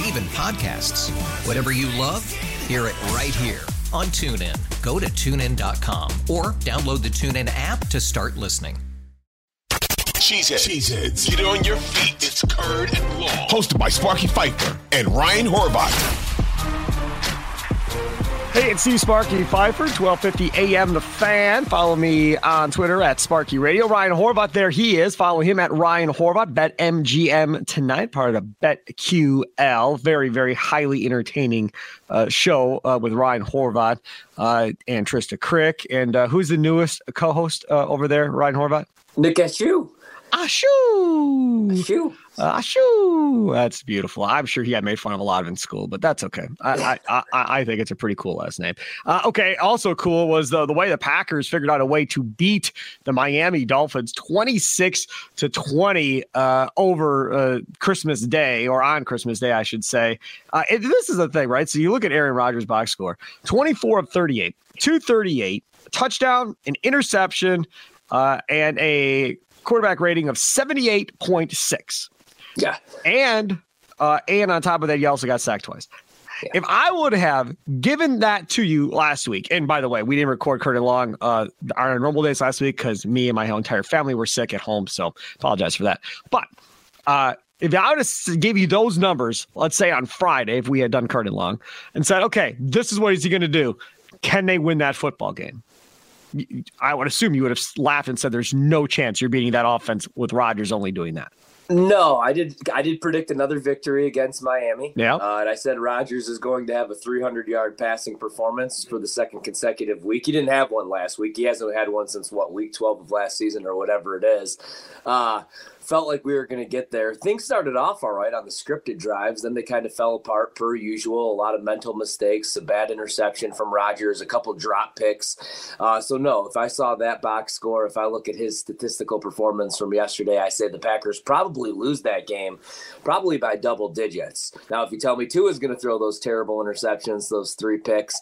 Yes. And even podcasts. Whatever you love, hear it right here on TuneIn. Go to tunein.com or download the TuneIn app to start listening. Cheeseheads. Cheeseheads. Get on your feet. It's Curd and Long. Hosted by Sparky Fifer and Ryan Horvat. Hey, it's Steve Sparky Fifer, 1250 AM The Fan. Follow me on Twitter at Sparky Radio. Ryan Horvat, there he is. Follow him at Ryan Horvat. Bet MGM tonight, part of BetQL. Very, very highly entertaining uh, show uh, with Ryan Horvat uh, and Trysta Krick. And uh, who's the newest co-host uh, over there, Ryan Horvat? Nick Ashu. Ashu. Ashu. Uh, Ashu. That's beautiful. I'm sure he got made fun of a lot of in school, but that's okay. I I, I, I think it's a pretty cool last name. Uh, okay. Also cool was the the way the Packers figured out a way to beat the Miami Dolphins 26 to 20 uh, over uh, Christmas Day or on Christmas Day, I should say. Uh, and this is the thing, right? So you look at Aaron Rodgers' box score: 24 of 38, 238, touchdown, an interception, uh, and a quarterback rating of 78.6. Yeah. And uh, and on top of that, you also got sacked twice. Yeah. If I would have given that to you last week, and by the way, we didn't record Curd and Long uh, our normal days last week because me and my whole entire family were sick at home, so apologize for that. But uh, if I would have gave you those numbers, let's say on Friday, if we had done Curd and Long, and said, okay, this is what is he going to do? Can they win that football game? I would assume you would have laughed and said, "There's no chance you're beating that offense with Rodgers only doing that." No, I did. I did predict another victory against Miami. Yeah, uh, and I said Rodgers is going to have a 300 yard passing performance for the second consecutive week. He didn't have one last week. He hasn't had one since what week 12 of last season or whatever it is. Uh, felt like we were going to get there. Things started off all right on the scripted drives, then they kind of fell apart per usual. A lot of mental mistakes, a bad interception from Rodgers, a couple drop picks. Uh, so no, if I saw that box score, if I look at his statistical performance from yesterday, I say the Packers probably lose that game, probably by double digits. Now, if you tell me two is going to throw those terrible interceptions, those three picks,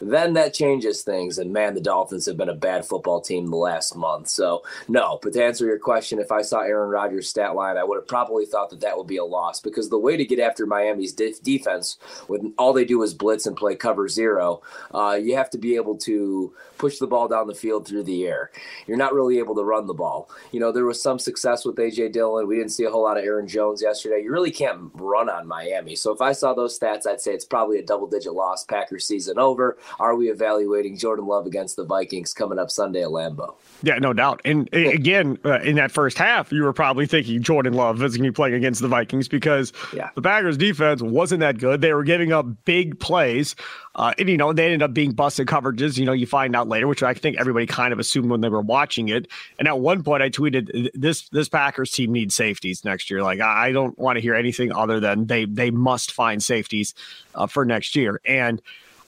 then that changes things. And man, the Dolphins have been a bad football team the last month. So no, but to answer your question, if I saw Aaron Rodgers' stat line, I would have probably thought that that would be a loss because the way to get after Miami's de- defense, when all they do is blitz and play cover zero, uh, you have to be able to push the ball down the field through the air. You're not really able to run the ball. You know, there was some success with AJ Dillon. We didn't see a whole lot of Aaron Jones yesterday. You really can't run on Miami. So if I saw those stats, I'd say it's probably a double digit loss. Packers season over. Are we evaluating Jordan Love against the Vikings coming up Sunday at Lambeau? Yeah, no doubt. And again, uh, in that first half, you were probably thinking Jordan Love is going to be playing against the Vikings because yeah. the Packers defense wasn't that good. They were giving up big plays. Uh, and, you know, they ended up being busted coverages. You know, you find out later, which I think everybody kind of assumed when they were watching it. And at one point, I tweeted, "This this Packers team needs safeties next year. Like, I don't want to hear anything other than they they must find safeties uh, for next year." And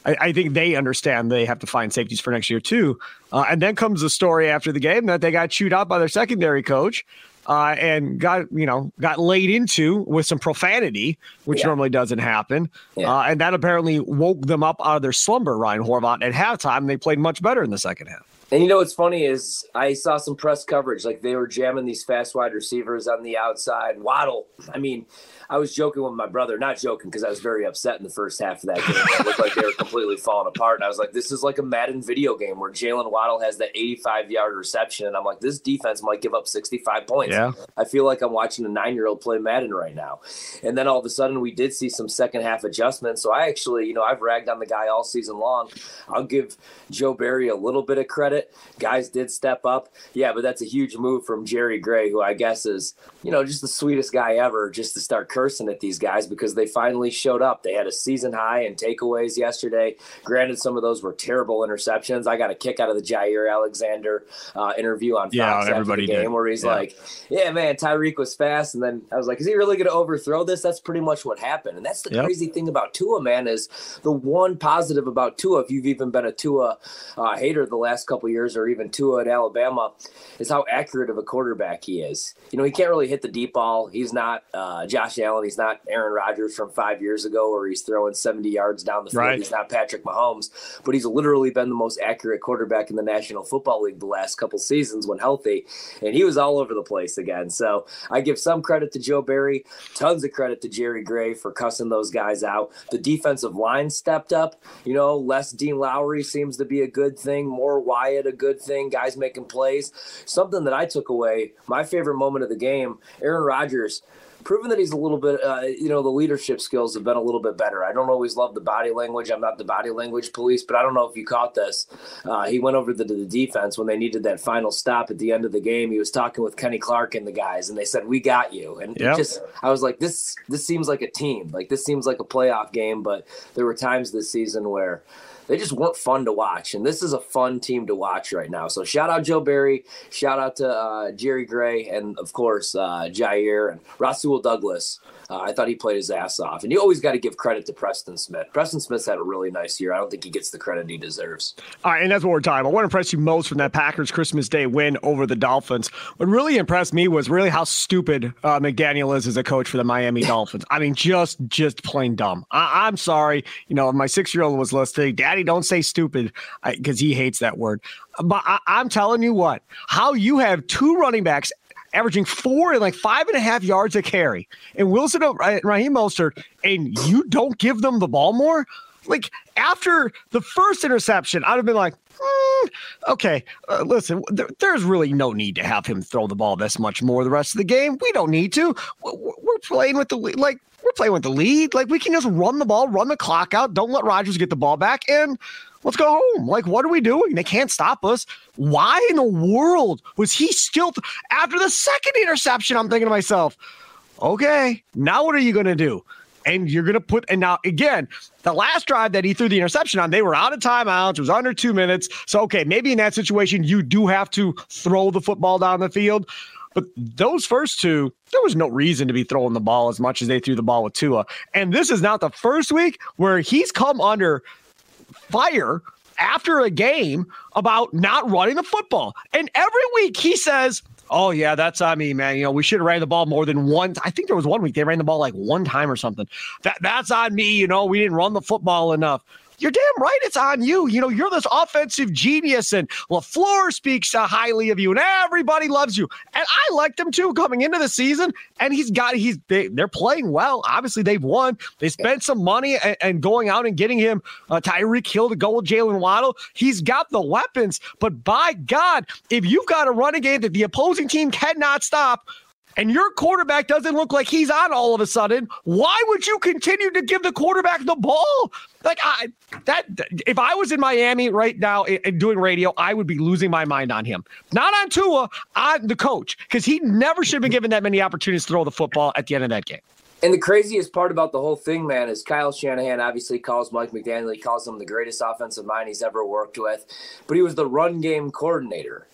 I, I, think they understand they have to find safeties for next year too. Uh, and then comes the story after the game that they got chewed out by their secondary coach uh, and got you know got laid into with some profanity, which Yeah. normally doesn't happen. Yeah. Uh, and that apparently woke them up out of their slumber. Ryan Horvat at halftime, they played much better in the second half. And you know what's funny is I saw some press coverage like they were jamming these fast wide receivers on the outside. Waddle, I mean, I was joking with my brother, not joking because I was very upset in the first half of that game. It looked like they were completely falling apart. And I was like, this is like a Madden video game where Jalen Waddle has that 85 yard reception. And I'm like, this defense might give up 65 points. Yeah. I feel like I'm watching a nine year old play Madden right now. And then all of a sudden, we did see some second half adjustments. So I actually, you know, I've ragged on the guy all season long. I'll give Joe Barry a little bit of credit. Guys did step up. Yeah, but that's a huge move from Jerry Gray, who I guess is, you know, just the sweetest guy ever, just to start cursing at these guys because they finally showed up. They had a season high in takeaways yesterday. Granted, some of those were terrible interceptions. I got a kick out of the Jaire Alexander uh, interview on Fox Yeah, after everybody the game did. where he's Yeah. like, "Yeah, man, Tyreek was fast," and then I was like, "Is he really going to overthrow this?" That's pretty much what happened, and that's the Yep. crazy thing about Tua, man. Is the one positive about Tua, if you've even been a Tua uh, hater the last couple years, or even Tua at Alabama, is how accurate of a quarterback he is. You know, he can't really hit the deep ball. He's not uh, Josh Allen. He's not Aaron Rodgers from five years ago, where he's throwing 70 yards down the field. Right. He's not Patrick Mahomes, but he's literally been the most accurate quarterback in the National Football League the last couple seasons when healthy, and he was all over the place again. So I give some credit to Joe Barry, tons of credit to Jerry Gray for cussing those guys out. The defensive line stepped up. You know, less Dean Lowry seems to be a good thing, more Wyatt a good thing. Guys making plays. Something that I took away. My favorite moment of the game, Aaron Rodgers proven that he's a little bit, uh, you know, the leadership skills have been a little bit better. I don't always love the body language. I'm not the body language police, but I don't know if you caught this. Uh, he went over to the defense when they needed that final stop at the end of the game. He was talking with Kenny Clark and the guys, and they said, "We got you." And it Yep. just, I was like, this, this seems like a team. Like this seems like a playoff game. But there were times this season where they just weren't fun to watch. And this is a fun team to watch right now. So shout out Joe Barry, shout out to uh, Jerry Gray, and of course uh, Jaire and Rasul Douglas. Uh, I thought he played his ass off. And you always got to give credit to Preston Smith. Preston Smith's had a really nice year. I don't think he gets the credit he deserves. All right, and that's what we're talking about. What impressed you most from that Packers Christmas Day win over the Dolphins? What really impressed me was really how stupid uh, McDaniel is as a coach for the Miami Dolphins. I mean, just just plain dumb. I, I'm sorry, you know, my six year old was listening. Daddy, don't say stupid because he hates that word. But I, I'm telling you what, how you have two running backs averaging four and like five and a half yards a carry, and Wilson and Raheem Mostert, and you don't give them the ball more. Like after the first interception, I'd have been like, "Hmm, okay, uh, listen, there, there's really no need to have him throw the ball this much more the rest of the game. We don't need to. We're, we're playing with the. Like we're playing with the lead. Like we can just run the ball, run the clock out. Don't let Rodgers get the ball back, and let's go home. Like what are we doing? They can't stop us. Why in the world was he still after the second interception? I'm thinking to myself, okay, now what are you to do? And you're going to put, and now again, the last drive that he threw the interception on, they were out of timeouts. It was under two minutes. So, okay, maybe in that situation, you do have to throw the football down the field. But those first two, there was no reason to be throwing the ball as much as they threw the ball with Tua. And this is not the first week where he's come under fire after a game about not running the football. And every week he says, Oh yeah, that's on me, man. You know, we should have ran the ball more than one. I think there was one week they ran the ball like one time or something. That that's on me. You know, we didn't run the football enough. You're damn right. It's on you. You know, you're this offensive genius, and Lafleur speaks highly of you, and everybody loves you. And I liked him too coming into the season. And he's got he's they, they're playing well. Obviously, they've won. They spent some money and, and going out and getting him uh, Tyreek Hill to go with Jalen Waddle. He's got the weapons, but by God, if you've got a running game that the opposing team cannot stop, and your quarterback doesn't look like he's on all of a sudden, why would you continue to give the quarterback the ball? Like I that if I was in Miami right now and doing radio, I would be losing my mind on him. Not on Tua, on the coach, because he never should have been given that many opportunities to throw the football at the end of that game. And the craziest part about the whole thing, man, is Kyle Shanahan obviously calls Mike McDaniel, he calls him the greatest offensive mind he's ever worked with, but he was the run game coordinator.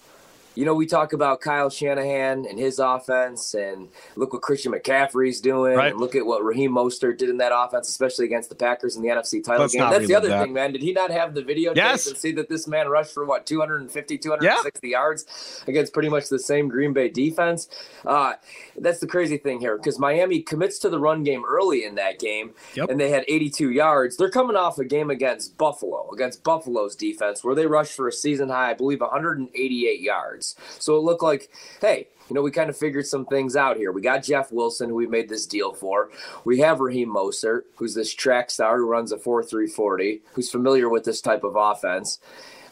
You know, we talk about Kyle Shanahan and his offense, and look what Christian McCaffrey's doing, Right. and look at what Raheem Mostert did in that offense, especially against the Packers in the NFC title Let's game. That's the other that. thing, man. Did he not have the video Yes. and see that this man rushed for what 250, 260 yards against pretty much the same Green Bay defense? Uh, that's the crazy thing here because Miami commits to the run game early in that game, Yep. and they had 82 yards. They're coming off a game against Buffalo, against Buffalo's defense, where they rushed for a season high, I believe, 188 yards. So it looked like, hey, you know, we kind of figured some things out here. We got Jeff Wilson, who we made this deal for. We have Raheem Mostert, who's this track star who runs a 4.340, who's familiar with this type of offense.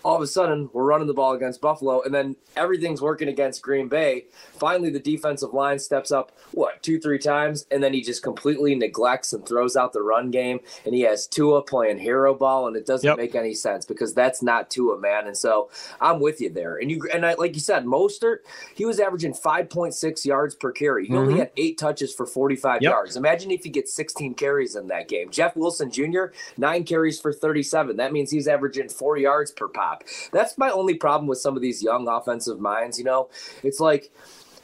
All of a sudden, we're running the ball against Buffalo, and then everything's working against Green Bay. Finally, the defensive line steps up, what, two, three times, and then he just completely neglects and throws out the run game. And he has Tua playing hero ball, and it doesn't Yep. make any sense because that's not Tua, man. And so I'm with you there. And you and I, like you said, Mostert, he was averaging 5.6 yards per carry. He only had eight touches for 45 Mm-hmm. Yep. yards. Imagine if he gets 16 carries in that game. Jeff Wilson Jr. nine carries for 37. That means he's averaging four yards per pop. That's my only problem with some of these young offensive minds. You know, it's like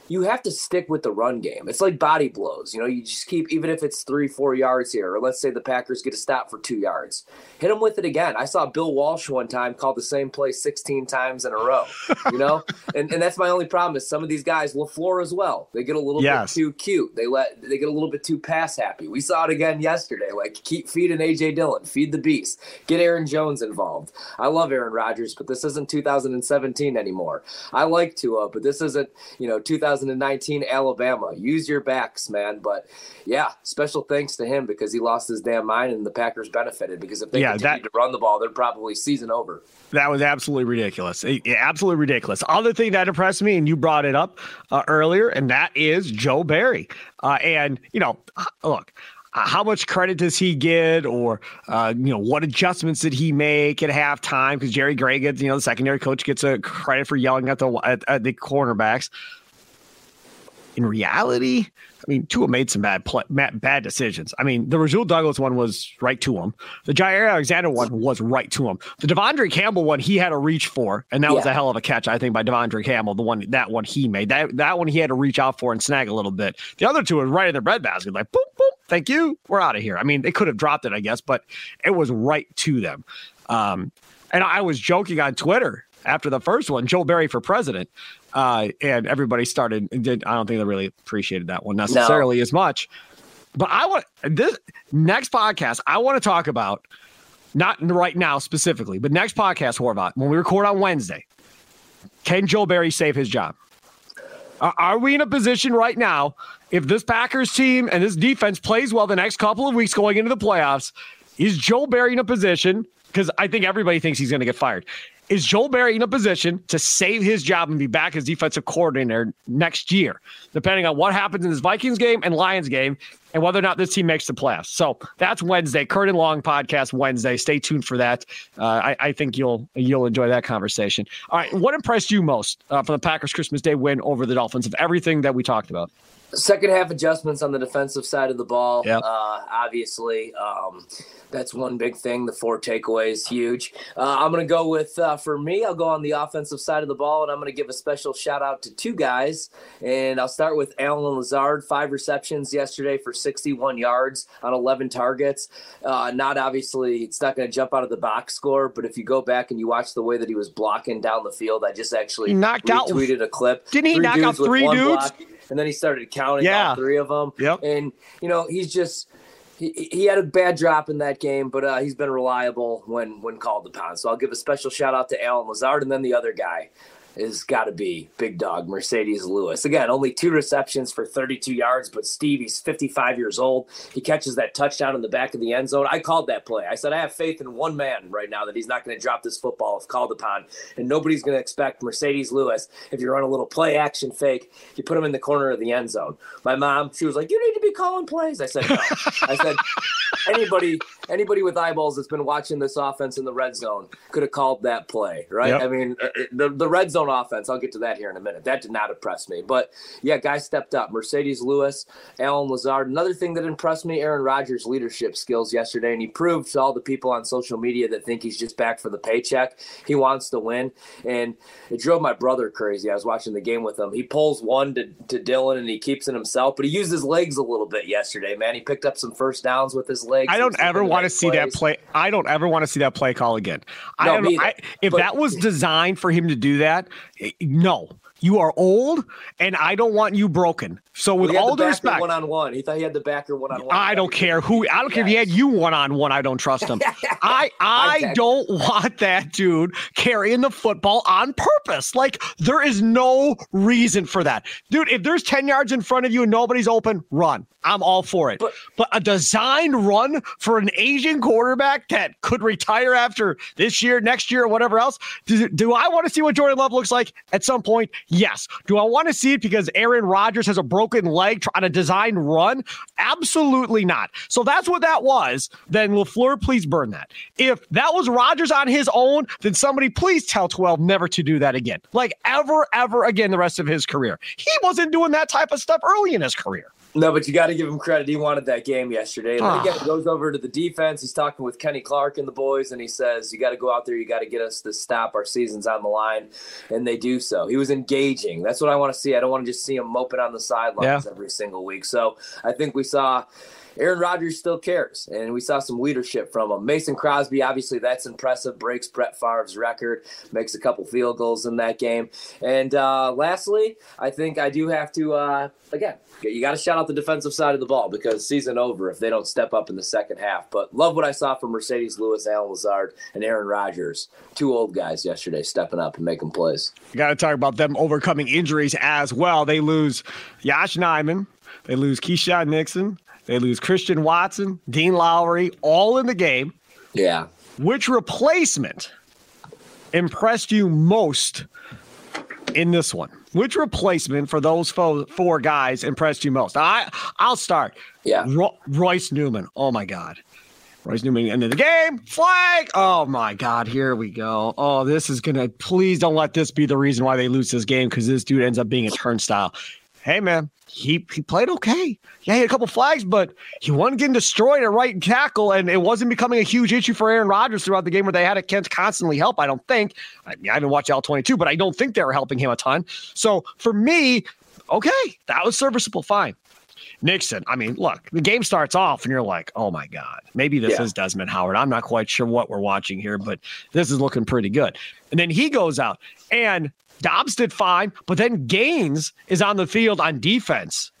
you have to stick with the run game. It's like body blows. You know, you just keep, even if it's three, four yards here, or let's say the Packers get a stop for two yards, hit them with it again. I saw Bill Walsh one time call the same play 16 times in a row, you know? and, and that's my only problem is some of these guys, LaFleur as well, they get a little Yes. bit too cute. They let, they get a little bit too pass happy. We saw it again yesterday. Like keep feeding AJ Dillon, feed the beast, get Aaron Jones involved. I love Aaron Rodgers, but this isn't 2017 anymore. I like Tua, but this isn't, you know, 2019 Alabama. Use your backs, man. But yeah, special thanks to him because he lost his damn mind and the Packers benefited because if they Yeah, continued that- to run the ball, they're probably season over. That was absolutely ridiculous. Absolutely ridiculous. Other thing that impressed me, and you brought it up uh, earlier, and that is Joe Barry. Uh, and you know, look, how much credit does he get, or uh, you know, what adjustments did he make at halftime? Because Jerry Gray gets, you know, the secondary coach gets a credit for yelling at the at, at the cornerbacks. In reality, I mean, Tua made some bad play, bad decisions. I mean, the Rasul Douglas one was right to him. The Jaire Alexander one was right to him. The Devondre Campbell one, he had to reach for, and that was a hell of a catch, I think, by Devondre Campbell. The one that one he made that that one he had to reach out for and snag a little bit. The other two was right in the breadbasket, like boop boop. Thank you. We're out of here. I mean, they could have dropped it, I guess, but it was right to them. Um, and I was joking on Twitter after the first one, Joe Barry for president, uh, and everybody started. Did I don't think they really appreciated that one necessarily as much. But I want this next podcast. I want to talk about not right now specifically, but next podcast, Horvat, when we record on Wednesday. Can Joe Barry save his job? Are- Are we in a position right now, if this Packers team and this defense plays well the next couple of weeks going into the playoffs, is Joe Barry in a position? Because I think everybody thinks he's going to get fired. Is Joel Barry in a position to save his job and be back as defensive coordinator next year, depending on what happens in this Vikings game and Lions game and whether or not this team makes the playoffs? So that's Wednesday, Curd and Long podcast Wednesday. Stay tuned for that. Uh, I, I think you'll you'll enjoy that conversation. All right, what impressed you most uh, for the Packers Christmas Day win over the Dolphins of everything that we talked about? Second half adjustments on the defensive side of the ball. Yep. Uh, obviously, um, that's one big thing. The four takeaways, huge. Uh, I'm going to go with, uh, for me, I'll go on the offensive side of the ball, and I'm going to give a special shout out to two guys. And I'll start with Allen Lazard, five receptions yesterday for 61 yards on 11 targets. Uh, not obviously, it's not going to jump out of the box score, but if you go back and you watch the way that he was blocking down the field, I just actually He knocked out- retweeted a clip. Didn't he knock out three one dudes? block, and then he started counting Yeah. all three of them. Yep. And you know, he's just he, he had a bad drop in that game, but uh, he's been reliable when when called upon. So I'll give a special shout out to Allen Lazard, and then the other guy is got to be big dog Marcedes Lewis. Again, only two receptions for 32 yards, but Steve, he's 55 years old. He catches that touchdown in the back of the end zone. I called that play. I said I have faith in one man right now that he's not going to drop this football if called upon, and nobody's going to expect Marcedes Lewis if you run a little play action fake. You put him in the corner of the end zone. My mom, she was like, "You need to be calling plays." I said, "No." I said, anybody anybody with eyeballs that's been watching this offense in the red zone could have called that play, right? Yep. I mean, uh, the the red zone offense. I'll get to that here in a minute. That did not impress me, but yeah, guys stepped up. Marcedes Lewis, Allen Lazard. Another thing that impressed me, Aaron Rodgers' leadership skills yesterday, and he proved to all the people on social media that think he's just back for the paycheck. He wants to win, and it drove my brother crazy. I was watching the game with him. He pulls one to, to Dillon, and he keeps it himself, but he used his legs a little bit yesterday. Man, he picked up some first downs with his legs. I don't ever want to see that play. I don't ever want to see that play call again. I No, don't. I, if But- that was designed for him to do that, Eh, no. You are old, and I don't want you broken. So, with all the respect, one on one. He thought he had the backer one on one. I don't care who. I don't care if he had you one on one. I don't trust him. I I don't want that dude carrying the football on purpose. Like there is no reason for that, dude. If there's ten yards in front of you and nobody's open, run. I'm all for it. But- But a designed run for an Asian quarterback that could retire after this year, next year, or whatever else. Do, do I want to see what Jordan Love looks like at some point? Yes. Do I want to see it because Aaron Rodgers has a broken leg trying to design run? Absolutely not. So that's what that was. Then LaFleur, please burn that. If that was Rodgers on his own, then somebody please tell 12 never to do that again. Like ever, ever again the rest of his career. He wasn't doing that type of stuff early in his career. No, but you got to give him credit. He wanted that game yesterday. And Ah. again, it goes over to the defense. He's talking with Kenny Clark and the boys, and he says, You got to go out there. You got to get us to stop. Our season's on the line. And they do so. He was engaging. That's what I want to see. I don't want to just see him moping on the sidelines Yeah. every single week. So I think we saw. Aaron Rodgers still cares, and we saw some leadership from him. Mason Crosby, obviously, that's impressive. Breaks Brett Favre's record, makes a couple field goals in that game. And uh, lastly, I think I do have to, uh, again, you got to shout out the defensive side of the ball because season over if they don't step up in the second half. But love what I saw from Marcedes Lewis, Allen Lazard, and Aaron Rodgers. Two old guys yesterday stepping up and making plays. Got to talk about them overcoming injuries as well. They lose Yosh Nijman, they lose Keisean Nixon, they lose Christian Watson, Dean Lowry, all in the game. Yeah. Which replacement impressed you most in this one? Which replacement for those fo- four guys impressed you most? I I'll start. Yeah. Ro- Royce Newman. Oh my God. Royce Newman end of the game. Flag. Oh my God. Here we go. Oh, this is gonna. Please don't let this be the reason why they lose this game because this dude ends up being a turnstile. Hey man, he he played okay. Yeah, he had a couple flags, but he wasn't getting destroyed at right tackle, and it wasn't becoming a huge issue for Aaron Rodgers throughout the game where they had to Kent constantly help. I don't think. I, mean, I haven't watched L twenty two, but I don't think they were helping him a ton. So for me, okay, that was serviceable. Fine. Nixon. I mean, look, the game starts off and you're like, oh my God, maybe this Yeah. is Desmond Howard. I'm not quite sure what we're watching here, but this is looking pretty good. And then he goes out and Doubs did fine, but then Gaines is on the field on defense.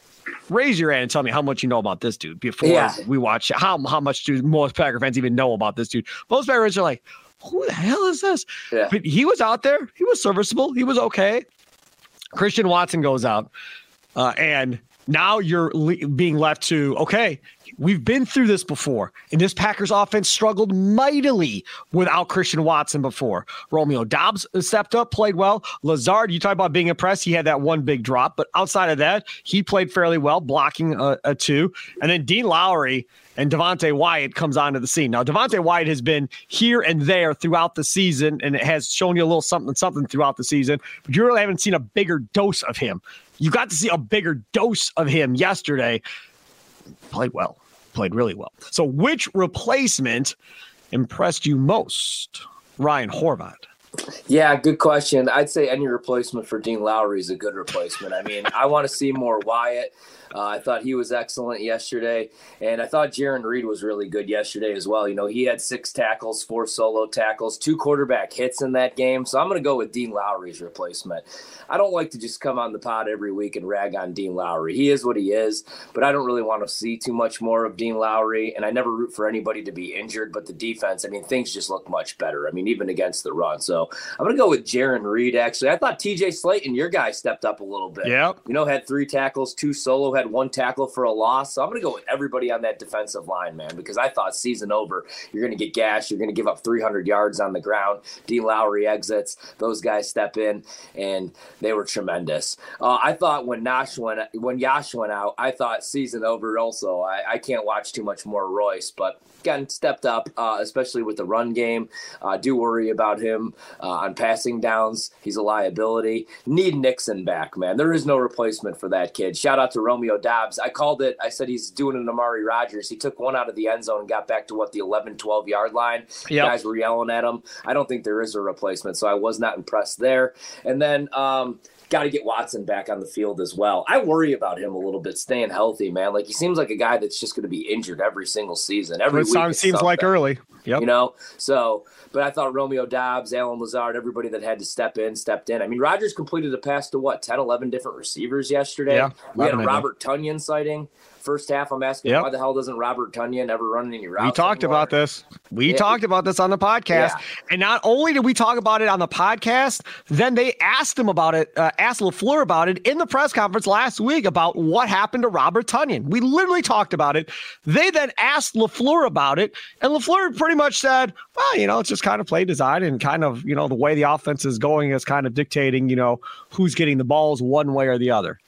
Raise your hand and tell me how much you know about this dude before Yeah. we watch it. How, how much do most Packer fans even know about this dude? Most Packer fans are like, who the hell is this? Yeah. But he was out there. He was serviceable. He was okay. Christian Watson goes out, uh, and now you're le- being left to okay. We've been through this before, and this Packers offense struggled mightily without Christian Watson before. Romeo Doubs stepped up, played well. Lazard, you talk about being impressed. He had that one big drop, but outside of that, he played fairly well, blocking a, a two. And then Dean Lowry and Devonte Wyatt comes onto the scene. Now, Devonte Wyatt has been here and there throughout the season, and it has shown you a little something, something throughout the season, but you really haven't seen a bigger dose of him. You got to see a bigger dose of him yesterday. Played well, played really well. So, which replacement impressed you most? Ryan Horvat. Yeah, good question. I'd say any replacement for Dean Lowry is a good replacement. I mean, I want to see more Wyatt. Uh, I thought he was excellent yesterday, and I thought Jarran Reed was really good yesterday as well. You know, he had six tackles, four solo tackles, two quarterback hits in that game. So I'm going to go with Dean Lowry's replacement. I don't like to just come on the pod every week and rag on Dean Lowry. He is what he is, but I don't really want to see too much more of Dean Lowry, and I never root for anybody to be injured. But the defense, I mean, things just look much better. I mean, even against the run. So I'm going to go with Jarran Reed, actually. I thought TJ Slaton, your guy, stepped up a little bit. Yeah. You know, had three tackles, two solo, had one tackle for a loss. So I'm going to go with everybody on that defensive line, man, because I thought season over, you're going to get gashed. You're going to give up 300 yards on the ground. Dean Lowry exits. Those guys step in, and they were tremendous. Uh, I thought when Nash went, when Yosh went out, I thought season over also. I, I can't watch too much more Royce, but again, stepped up, uh, especially with the run game. Uh, do worry about him uh, on passing downs. He's a liability. Need Nixon back, man. There is no replacement for that kid. Shout out to Romeo Doubs. I called it. I said he's doing an Amari Rodgers. He took one out of the end zone and got back to what the 11, 12 yard line. Yep. Guys were yelling at him. I don't think there is a replacement, so I was not impressed there. And then, um, got to get Watson back on the field as well. I worry about him a little bit staying healthy, man. Like he seems like a guy that's just going to be injured every single season. Every It week sounds, it's seems like early. Yep. You know, so but I thought Romeo Doubs, Allen Lazard, everybody that had to step in, stepped in. I mean, Rodgers completed a pass to what 10, 11 different receivers yesterday. Yeah, we had a 11, I think. Robert Tonyan sighting. First half, I'm asking Yep. why the hell doesn't Robert Tonyan ever run any routes? We talked anymore? about this. We Yeah. talked about this on the podcast. Yeah. And not only did we talk about it on the podcast, then they asked him about it, uh, asked LaFleur about it in the press conference last week about what happened to Robert Tonyan. We literally talked about it. They then asked LaFleur about it, and LaFleur pretty much said, well, you know, it's just kind of play design and kind of, you know, the way the offense is going is kind of dictating, you know, who's getting the balls one way or the other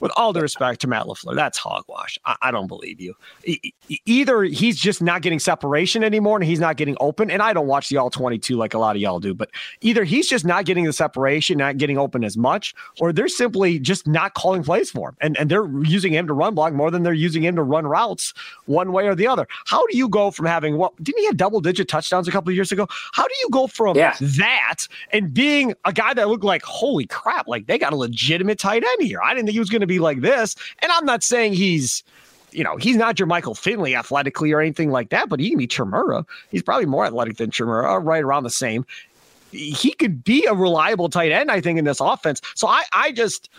with all due respect to Matt LaFleur, that's hogwash. I, I don't believe you. E- either he's just not getting separation anymore and he's not getting open. And I don't watch the all 22 like a lot of y'all do, but either he's just not getting the separation, not getting open as much, or they're simply just not calling plays for him. And, and they're using him to run block more than they're using him to run routes one way or the other. How do you go from having what didn't he have double digit touchdowns a couple of years ago? How do you go from Yeah. that and being a guy that looked like, holy crap, like they got a legitimate tight end here. I didn't think he was going to be like this. And I'm not saying he's, you know, he's not Jermichael Finley athletically or anything like that, but he can be Chimera. He's probably more athletic than Chimera, right around the same. He could be a reliable tight end, I think, in this offense. So I, I just,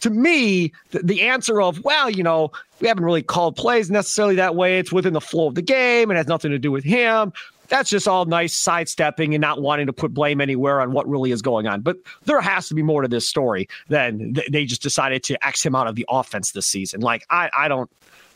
to me, the, the answer of, well, you know, we haven't really called plays necessarily that way. It's within the flow of the game. It has nothing to do with him. That's just all nice sidestepping and not wanting to put blame anywhere on what really is going on. But there has to be more to this story than th- they just decided to X him out of the offense this season. Like I, I don't,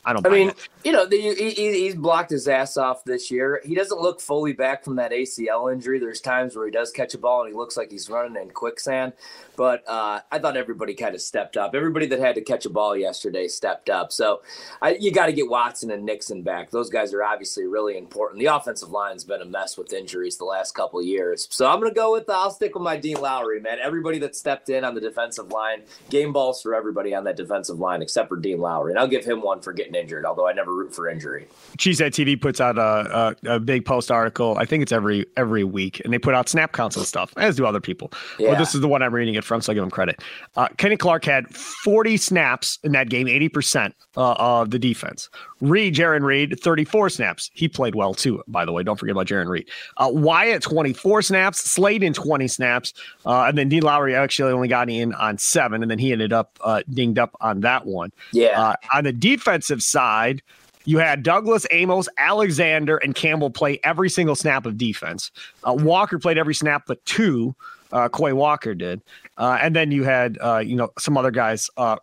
I don't. I mean, it. You know, the, he, he- he's blocked his ass off this year. He doesn't look fully back from that ACL injury. There's times where he does catch a ball and he looks like he's running in quicksand. But uh, I thought everybody kind of stepped up. Everybody that had to catch a ball yesterday stepped up. So I, you got to get Watson and Nixon back. Those guys are obviously really important. The offensive line's been a mess with injuries the last couple years. So I'm going to go with, I'll stick with my Dean Lowry, man. Everybody that stepped in on the defensive line, game balls for everybody on that defensive line except for Dean Lowry. And I'll give him one for getting injured, although I never root for injury. Cheesehead TV puts out a, a, a big post article. I think it's every every week, and they put out snap counts and stuff, as do other people. Yeah. Well, this is the one I'm reading it from, so I give them credit. Uh, Kenny Clark had 40 snaps in that game, 80% uh, of the defense. Reed, Jarran Reed, 34 snaps. He played well too, by the way. Don't forget about Jarran Reed. Uh, Wyatt, 24 snaps. Slaton, 20 snaps. Uh, and then Dean Lowry actually only got in on seven, and then he ended up uh, dinged up on that one. Yeah. Uh, on the defensive side, you had Douglas, Amos, Alexander, and Campbell play every single snap of defense. Uh, Walker played every snap but two. Uh, Quay Walker did, uh, and then you had uh, you know some other guys uh,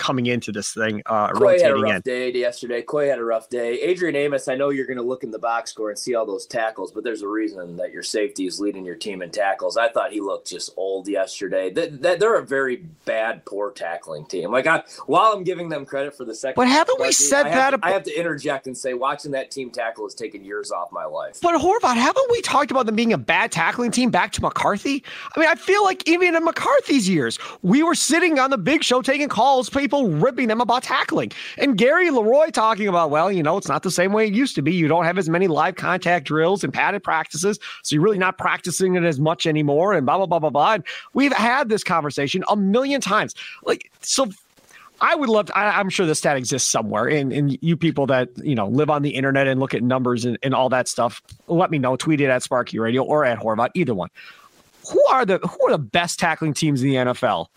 coming into this thing, uh, Quay had a rotating rough in. day yesterday. Quay had a rough day. Adrian Amos, I know you're going to look in the box score and see all those tackles, but there's a reason that your safety is leading your team in tackles. I thought he looked just old yesterday. That, that they're a very bad, poor tackling team. Like I, while I'm giving them credit for the second, But haven't we I said have that to- about- I have to interject and say, watching that team tackle has taken years off my life. But Horvat, haven't we talked about them being a bad tackling team back to McCarthy? I mean, I feel like even in McCarthy's years, we were sitting on the big show taking calls, people ripping them about tackling. And Gary Leroy talking about, well, you know, it's not the same way it used to be. You don't have as many live contact drills and padded practices. So you're really not practicing it as much anymore and blah, blah, blah, blah, blah. And we've had this conversation a million times. Like, so I would love to, I, I'm sure the stat exists somewhere. And, and you people that, you know, live on the internet and look at numbers and, and all that stuff, let me know. Tweet it at Sparky Radio or at Horvat, either one. Who are the who are the best tackling teams in the NFL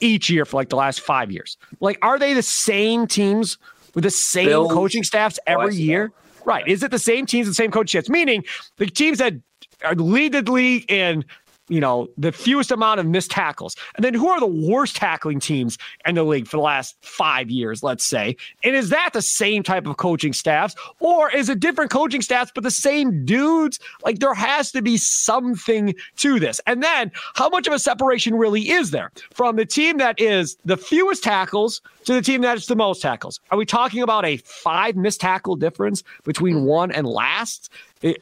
each year for like the last five years? Like, are they the same teams with the same coaching staffs every year? Right. Is it the same teams and same coach staffs? Meaning the teams that are lead the league in you know, the fewest amount of missed tackles. And then who are the worst tackling teams in the league for the last five years, let's say? And is that the same type of coaching staffs or is it different coaching staffs, but the same dudes? Like there has to be something to this. And then how much of a separation really is there from the team that is the fewest tackles to the team that is the most tackles? Are we talking about a five missed tackle difference between one and last?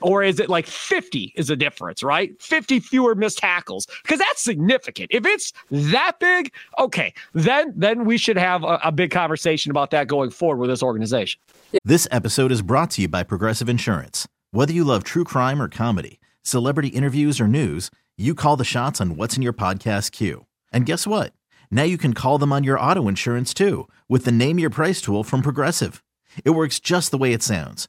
Or is it like 50 is a difference, right? 50 fewer missed tackles because that's significant. If it's that big, okay, then then we should have a, a big conversation about that going forward with this organization. This episode is brought to you by Progressive Insurance. Whether you love true crime or comedy, celebrity interviews or news, you call the shots on what's in your podcast queue. And guess what? Now you can call them on your auto insurance too with the Name Your Price tool from Progressive. It works just the way it sounds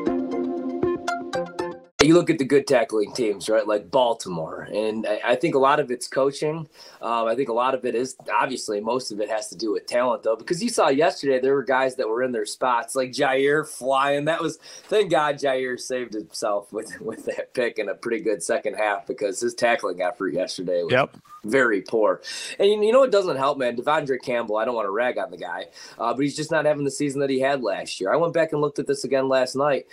You look at the good tackling teams, right? Like Baltimore, and I think a lot of it's coaching. Um, I think a lot of it is obviously most of it has to do with talent, though, because you saw yesterday there were guys that were in their spots, like Jaire flying. That was thank God Jaire saved himself with with that pick in a pretty good second half because his tackling effort yesterday was Yep. very poor. And you you know what doesn't help, man? Devondre Campbell. I don't want to rag on the guy, uh, but he's just not having the season that he had last year. I went back and looked at this again last night.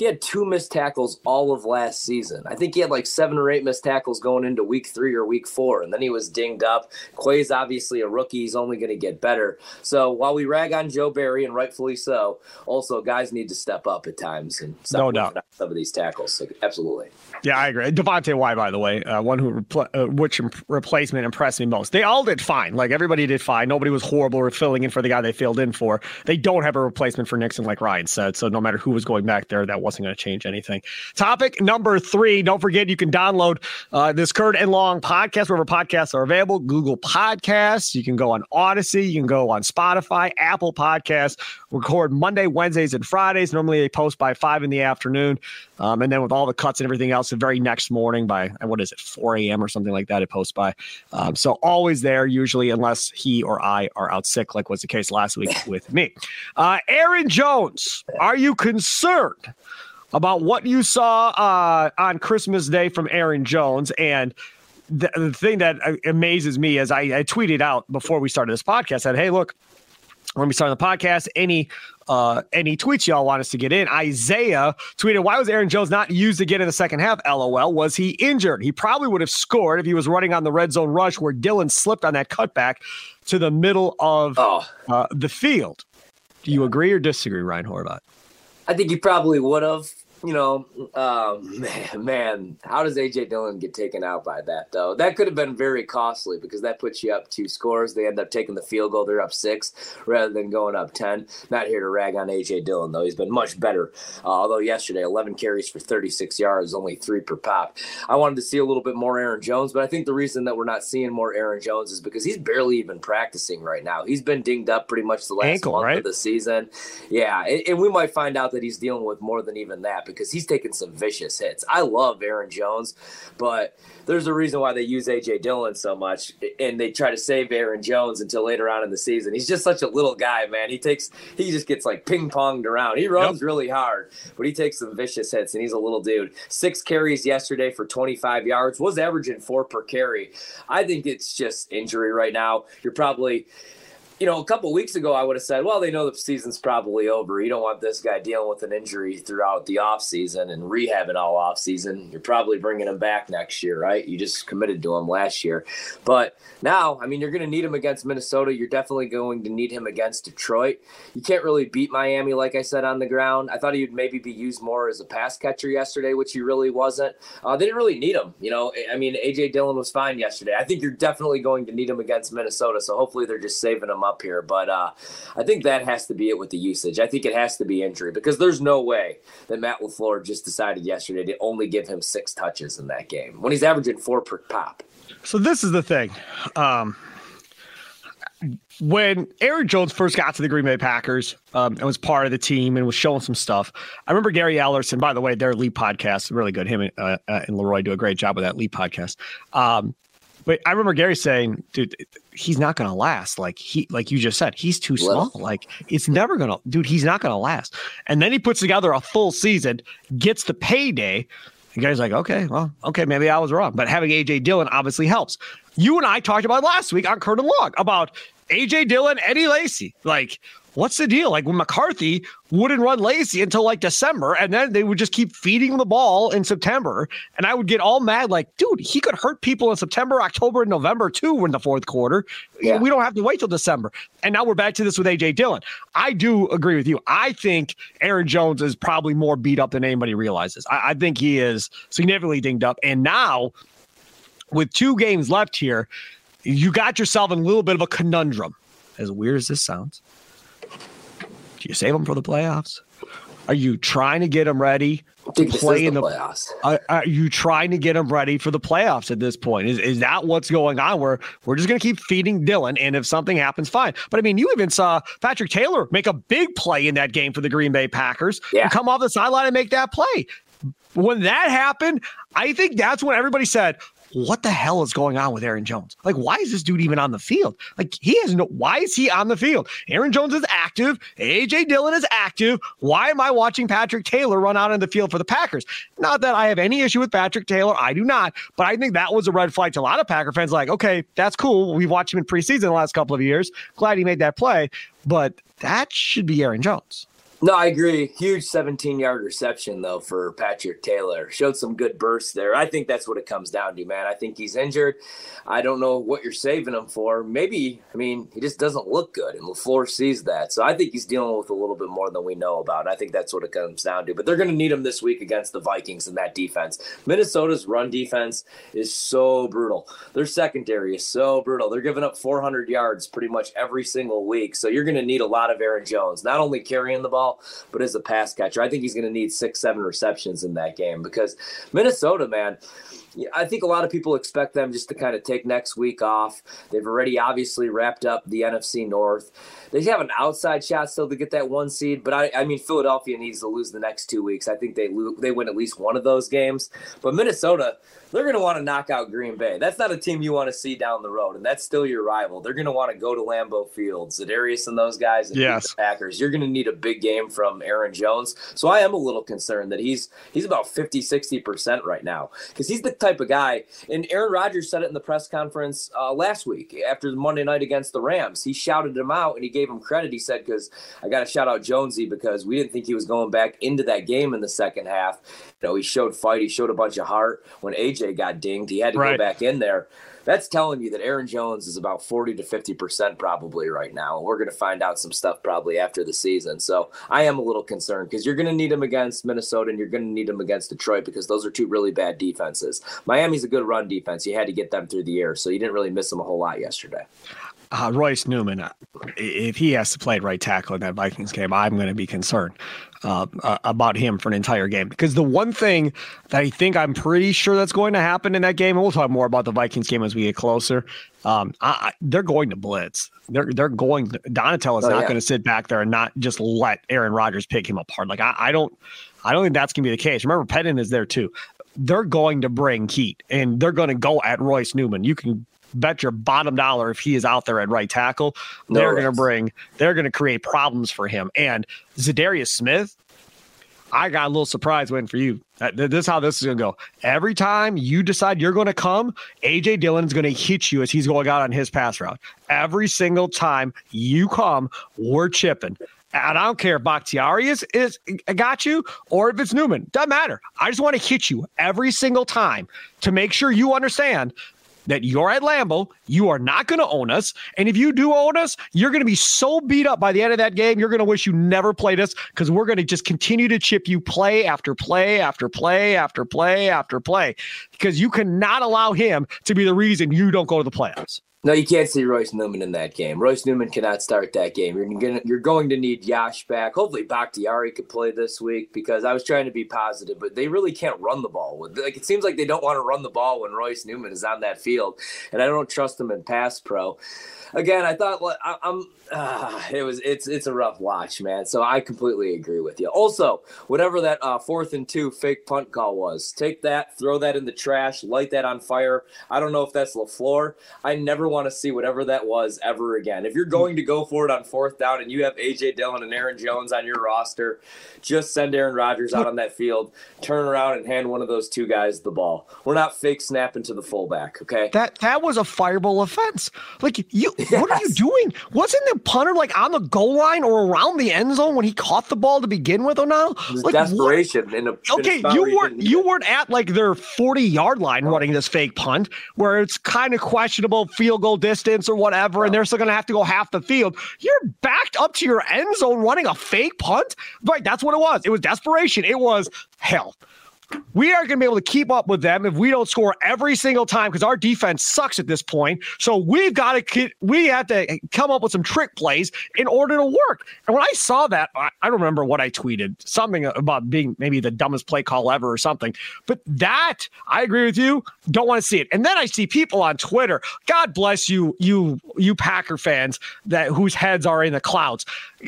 He had two missed tackles all of last season. I think he had like seven or eight missed tackles going into week three or week four, and then he was dinged up. Quay's obviously a rookie; he's only going to get better. So while we rag on Joe Barry, and rightfully so, also guys need to step up at times and stop No doubt. some of these tackles. So, absolutely. Yeah, I agree. Devonte Wyatt, by the way, uh, one who repl- uh, which imp- replacement impressed me most. They all did fine. Like everybody did fine. Nobody was horrible or filling in for the guy they filled in for. They don't have a replacement for Nixon, like Ryan said. So no matter who was going back there, that wasn't going to change anything. Topic number three. Don't forget you can download uh, this Curd and Long podcast wherever podcasts are available. Google Podcasts. You can go on Audacy. You can go on Spotify, Apple Podcasts. Record Monday, Wednesdays, and Fridays. Normally they post by five in the afternoon. Um, and then with all the cuts and everything else, the very next morning by what is it, 4 a.m. or something like that, it posts by. Um, so always there, usually, unless he or I are out sick, like was the case last week with me. Uh, Aaron Jones, are you concerned about what you saw uh, on Christmas Day from Aaron Jones? And the, the thing that uh, amazes me is I, I tweeted out before we started this podcast that, hey, look, when we start the podcast, any uh, any tweets y'all want us to get in. Isaiah tweeted, "Why was Aaron Jones not used again in the second half? LOL. Was he injured? He probably would have scored if he was running on the red zone rush where Dillon slipped on that cutback to the middle of Oh, uh, the field. Do you agree or disagree, Ryan Horvat? I think he probably would have. You know, um, man, man, how does AJ Dillon get taken out by that though? That could have been very costly because that puts you up two scores. They end up taking the field goal; they're up six rather than going up ten. Not here to rag on AJ Dillon though; he's been much better. Uh, although yesterday, 11 carries for 36 yards, only three per pop. I wanted to see a little bit more Aaron Jones, but I think the reason that we're not seeing more Aaron Jones is because he's barely even practicing right now. He's been dinged up pretty much the last Ankle, month right? of the season. Yeah, and, and we might find out that he's dealing with more than even that because he's taking some vicious hits. I love Aaron Jones, but there's a reason why they use AJ Dillon so much, and they try to save Aaron Jones until later on in the season. He's just such a little guy, man. He takes, he just gets like ping ponged around. He runs yep. really hard, but he takes some vicious hits, and he's a little dude. Six carries yesterday for 25 yards, was averaging four per carry. I think it's just injury right now. You're probably you know, a couple weeks ago, I would have said, well, they know the season's probably over. You don't want this guy dealing with an injury throughout the offseason and rehabbing all offseason. You're probably bringing him back next year, right? You just committed to him last year. But now, I mean, you're going to need him against Minnesota. You're definitely going to need him against Detroit. You can't really beat Miami, like I said, on the ground. I thought he would maybe be used more as a pass catcher yesterday, which he really wasn't. Uh, they didn't really need him. You know, I mean, A.J. Dillon was fine yesterday. I think you're definitely going to need him against Minnesota. So hopefully they're just saving him up up here, but uh, I think that has to be it with the usage. I think it has to be injury because there's no way that Matt LaFleur just decided yesterday to only give him six touches in that game when he's averaging four per pop. So this is the thing. Um, when Aaron Jones first got to the Green Bay Packers um, and was part of the team and was showing some stuff, I remember Gary Ellerson. By the way, their lead podcast is really good. Him and, uh, uh, and Leroy do a great job with that lead podcast. Um, but I remember Gary saying, dude, he's not going to last. Like he, like you just said, he's too small. Like it's never going to, dude, he's not going to last. And then he puts together a full season, gets the payday. The guy's like, okay, well, okay, maybe I was wrong. But having AJ Dillon obviously helps. You and I talked about last week on Curtin Log about AJ Dillon, Eddie Lacy. Like, what's the deal? Like when McCarthy wouldn't run Lacy until like December, and then they would just keep feeding the ball in September, and I would get all mad, like, dude, he could hurt people in September, October, and November too in the fourth quarter. Yeah. We don't have to wait till December. And now we're back to this with AJ Dillon. I do agree with you. I think Aaron Jones is probably more beat up than anybody realizes. I, I think he is significantly dinged up, and now with two games left here, you got yourself in a little bit of a conundrum. As weird as this sounds, do you save them for the playoffs? Are you trying to get them ready to play in the, the playoffs? Are, are, you trying to get them ready for the playoffs at this point? Is is that what's going on? Where we're just going to keep feeding Dillon, and if something happens, fine. But I mean, you even saw Patrick Taylor make a big play in that game for the Green Bay Packers. Yeah. come off the sideline and make that play. When that happened, I think that's when everybody said, what the hell is going on with Aaron Jones? Like, why is this dude even on the field? Like, he has no, why is he on the field? Aaron Jones is active. AJ Dillon is active. Why am I watching Patrick Taylor run out on the field for the Packers? Not that I have any issue with Patrick Taylor. I do not. But I think that was a red flag to a lot of Packer fans. Like, okay, that's cool. We've watched him in preseason the last couple of years. Glad he made that play. But that should be Aaron Jones. No, I agree. Huge 17 yard reception, though, for Patrick Taylor. Showed some good bursts there. I think that's what it comes down to, man. I think he's injured. I don't know what you're saving him for. Maybe, I mean, he just doesn't look good, and LaFleur sees that. So I think he's dealing with a little bit more than we know about. I think that's what it comes down to. But they're going to need him this week against the Vikings in that defense. Minnesota's run defense is so brutal. Their secondary is so brutal. They're giving up 400 yards pretty much every single week. So you're going to need a lot of Aaron Jones, not only carrying the ball ball, but as a pass catcher. I think he's going to need six, seven receptions in that game because Minnesota, man, I think a lot of people expect them just to kind of take next week off. They've already obviously wrapped up the NFC North. They have an outside shot still to get that one seed, but I, I mean Philadelphia needs to lose the next two weeks. I think they lo- they win at least one of those games. But Minnesota, they're going to want to knock out Green Bay. That's not a team you want to see down the road, and that's still your rival. They're going to want to go to Lambeau Field. Za'Darius and those guys and yes. the Packers. You're going to need a big game from Aaron Jones. So I am a little concerned that he's he's about 50, 60% right now because he's the type of guy. And Aaron Rodgers said it in the press conference uh, last week after the Monday night against the Rams. He shouted him out and he gave him credit. He said, because I got to shout out Jonesy because we didn't think he was going back into that game in the second half. You know, he showed fight. He showed a bunch of heart. When AJ got dinged, he had to right. go back in there that's telling you that Aaron Jones is about 40 to 50% probably right now. And we're going to find out some stuff probably after the season. So I am a little concerned because you're going to need him against Minnesota and you're going to need him against Detroit because those are two really bad defenses. Miami's a good run defense. You had to get them through the air. So you didn't really miss them a whole lot yesterday. Uh, Royce Newman, uh, if he has to play right tackle in that Vikings game, I'm going to be concerned uh, uh, about him for an entire game. Because the one thing that I think I'm pretty sure that's going to happen in that game, and we'll talk more about the Vikings game as we get closer. Um, I, I, they're going to blitz. They're they're going. To, Donatell is oh, not yeah. going to sit back there and not just let Aaron Rodgers pick him apart. Like I, I don't. I don't think that's going to be the case. Remember, Pettine is there too. They're going to bring heat and they're going to go at Royce Newman. You can bet your bottom dollar if he is out there at right tackle, no they're going to bring, they're going to create problems for him. And Za'Darius Smith, I got a little surprise waiting for you. Uh, this is how this is going to go. Every time you decide you're going to come, AJ Dillon is going to hit you as he's going out on his pass route. Every single time you come, we're chipping. And I don't care if Bakhtiari is, is got you or if it's Newman. Doesn't matter. I just want to hit you every single time to make sure you understand that you're at Lambeau. You are not going to own us. And if you do own us, you're going to be so beat up by the end of that game, you're going to wish you never played us because we're going to just continue to chip you play after play after play after play after play because you cannot allow him to be the reason you don't go to the playoffs. No, you can't see Royce Newman in that game. Royce Newman cannot start that game. You're gonna you're going to need Yosh back. Hopefully Bakhtiari could play this week because I was trying to be positive, but they really can't run the ball. Like it seems like they don't want to run the ball when Royce Newman is on that field, and I don't trust them in pass pro again, I thought I, am uh, it was it's it's a rough watch, man. So I completely agree with you. Also, whatever that uh, fourth and two fake punt call was, take that, throw that in the trash, light that on fire. I don't know if that's LaFleur. I never want to see whatever that was ever again. If you're hmm. going to go for it on fourth down and you have AJ Dillon and Aaron Jones on your roster, just send Aaron Rodgers out on that field, turn around and hand one of those two guys the ball. We're not fake snapping to the fullback, okay? That that was a fireball offense. Like you yes. what are you doing? Wasn't the punter like on the goal line or around the end zone when he caught the ball to begin with? Or now, like, desperation. In a, okay, in a you weren't you weren't at like their forty yard line running this fake punt where it's kind of questionable field goal distance or whatever, and they're still going to have to go half the field. You're backed up to your end zone running a fake punt. Right, that's what it was. It was desperation. It was hell we are going to be able to keep up with them if we don't score every single time because our defense sucks at this point. So we've got to we have to come up with some trick plays in order to work. And when I saw that, I, I don't remember what I tweeted something about being maybe the dumbest play call ever or something. But that I agree with you. Don't want to see it. And then I see people on Twitter. God bless you, you you Packer fans that whose heads are in the clouds.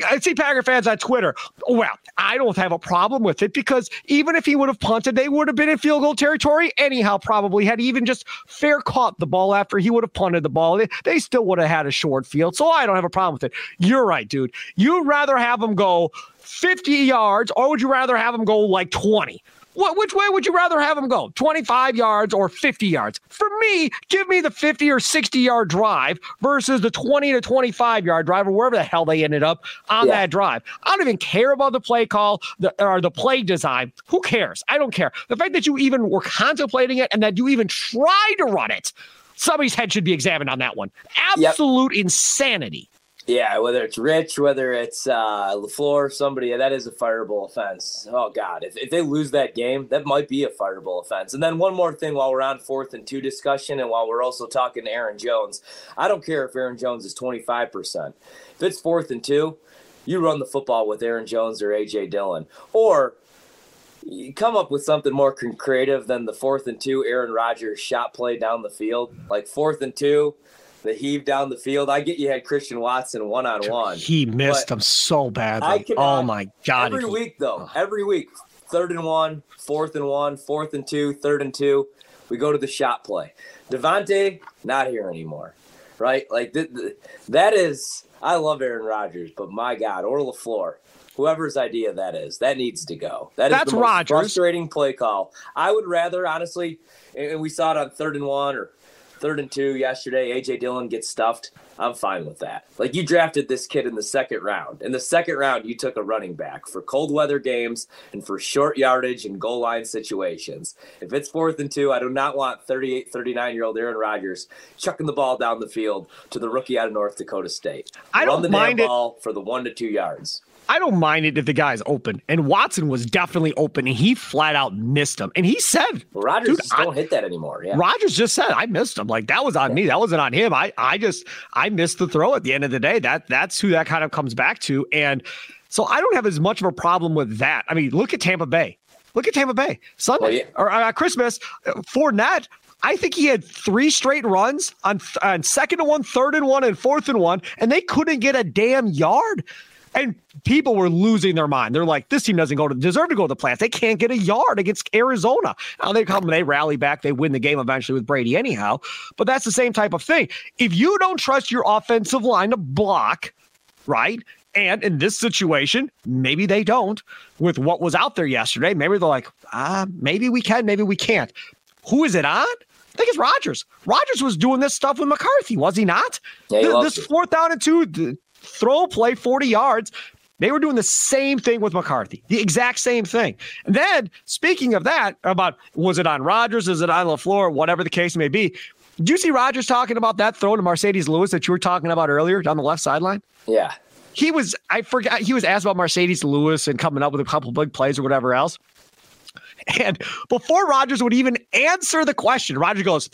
I see Packer fans on Twitter. Well, I don't have a problem with it because even if he would have punted, they would have been in field goal territory anyhow, probably had even just fair caught the ball after he would have punted the ball. They, they still would have had a short field. So I don't have a problem with it. You're right, dude. You'd rather have them go 50 yards or would you rather have them go like 20? What, which way would you rather have them go? 25 yards or 50 yards? For me, give me the 50 or 60 yard drive versus the 20 to 25 yard drive or wherever the hell they ended up on yeah. that drive. I don't even care about the play call the, or the play design. Who cares? I don't care. The fact that you even were contemplating it and that you even tried to run it, somebody's head should be examined on that one. Absolute yep. insanity. Yeah, whether it's Rich, whether it's uh, LaFleur, somebody that is a fireable offense. Oh God, if, if they lose that game, that might be a fireable offense. And then one more thing, while we're on fourth and two discussion, and while we're also talking to Aaron Jones, I don't care if Aaron Jones is twenty five percent. If it's fourth and two, you run the football with Aaron Jones or AJ Dillon, or you come up with something more creative than the fourth and two Aaron Rodgers shot play down the field, like fourth and two the heave down the field. I get you had Christian Watson one on one. He missed them so badly. oh my god! Every week though, every week, third and one, fourth and one, fourth and two, third and two, we go to the shot play. Davante not here anymore, right? Like th- th- that is. I love Aaron Rodgers, but my God, or LaFleur, whoever's idea that is, that needs to go. That is That's the most Rodgers. frustrating play call. I would rather, honestly, and we saw it on third and one or third and two yesterday, AJ Dillon gets stuffed. I'm fine with that. Like you drafted this kid in the second round. In the second round, you took a running back for cold weather games and for short yardage and goal line situations. If it's fourth and two, I do not want 38, 39 year old Aaron Rodgers chucking the ball down the field to the rookie out of North Dakota State. I don't Run the mind it. ball for the one to two yards. I don't mind it if the guy's open. And Watson was definitely open, and he flat out missed him. And he said, well, Rodgers just don't hit that anymore. Yeah. Rodgers just said, I missed him. Like that was on me. That wasn't on him. I I just I missed the throw at the end of the day. That that's who that kind of comes back to. And so I don't have as much of a problem with that. I mean, look at Tampa Bay. Look at Tampa Bay Sunday well, yeah. or uh, Christmas. Fournette I think he had three straight runs on, on second and one, third and one, and fourth and one, and they couldn't get a damn yard. And people were losing their mind. They're like, this team doesn't go to deserve to go to the playoffs. They can't get a yard against Arizona. Now they come, and they rally back, they win the game eventually with Brady anyhow. But that's the same type of thing. If you don't trust your offensive line to block, right? And in this situation, maybe they don't with what was out there yesterday. Maybe they're like, ah, maybe we can, maybe we can't. Who is it on? I think it's Rodgers. Rodgers was doing this stuff with McCarthy, was he not? Yeah, he this fourth down and two throw play, 40 yards. They were doing the same thing with McCarthy, the exact same thing. And then, speaking of that, about was it on Rodgers, is it on LaFleur, whatever the case may be, did you see Rodgers talking about that throw to Marcedes Lewis that you were talking about earlier down the left sideline? Yeah. He was, I forgot, he was asked about Marcedes Lewis and coming up with a couple big plays or whatever else. And before Rodgers would even answer the question, Rodgers goes,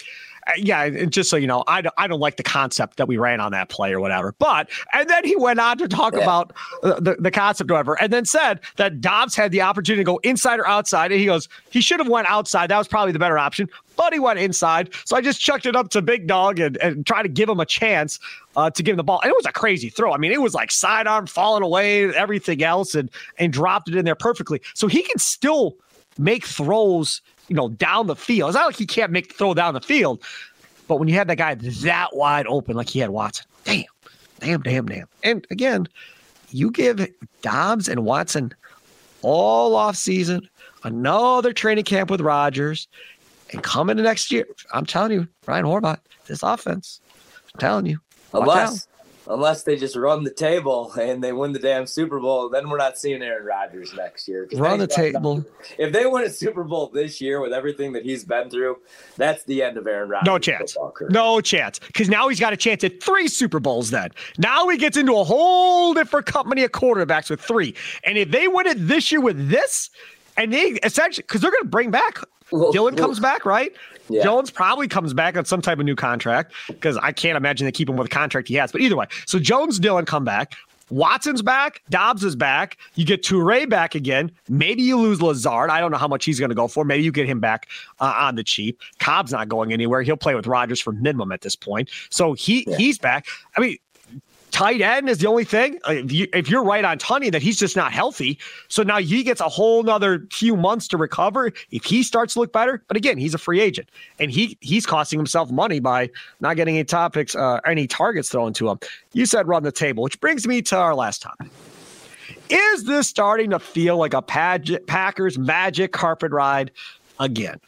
yeah, just so you know, I don't, I don't like the concept that we ran on that play or whatever. But, and then he went on to talk yeah. about uh, the, the concept or whatever, and then said that Doubs had the opportunity to go inside or outside. And he goes, he should have went outside. That was probably the better option, but he went inside. So I just chucked it up to Big Dog and, and tried to give him a chance uh, to give him the ball. And it was a crazy throw. I mean, it was like sidearm falling away, everything else, and, and dropped it in there perfectly. So he can still make throws you know, down the field. It's not like he can't make throw down the field, but when you have that guy that wide open, like he had Watson, damn, damn, damn, damn. And again, you give Doubs and Watson all off season, another training camp with Rodgers, and come into next year. I'm telling you, Ryan Horvat, this offense, I'm telling you. Unless unless they just run the table and they win the damn Super Bowl, then we're not seeing Aaron Rodgers next year. Run the table. If they win a Super Bowl this year with everything that he's been through, that's the end of Aaron Rodgers. No chance. No chance. Because now he's got a chance at three Super Bowls then. Now he gets into a whole different company of quarterbacks with three. And if they win it this year with this, and they essentially, because they're going to bring back Dillon comes back, right? Yeah. Jones probably comes back on some type of new contract because I can't imagine they keep him with a contract he has. But either way, so Jones, Dillon come back. Watson's back. Doubs is back. You get Toure back again. Maybe you lose Lazard. I don't know how much he's going to go for. Maybe you get him back uh, on the cheap. Cobb's not going anywhere. He'll play with Rodgers for minimum at this point. So he yeah. he's back. I mean, tight end is the only thing. Uh, if you're right on Toney that he's just not healthy, so now he gets a whole nother few months to recover if he starts to look better. But again, he's a free agent, and he he's costing himself money by not getting any topics, uh, any targets thrown to him. You said run the table, which brings me to our last topic. Is this starting to feel like a Packers magic carpet ride again?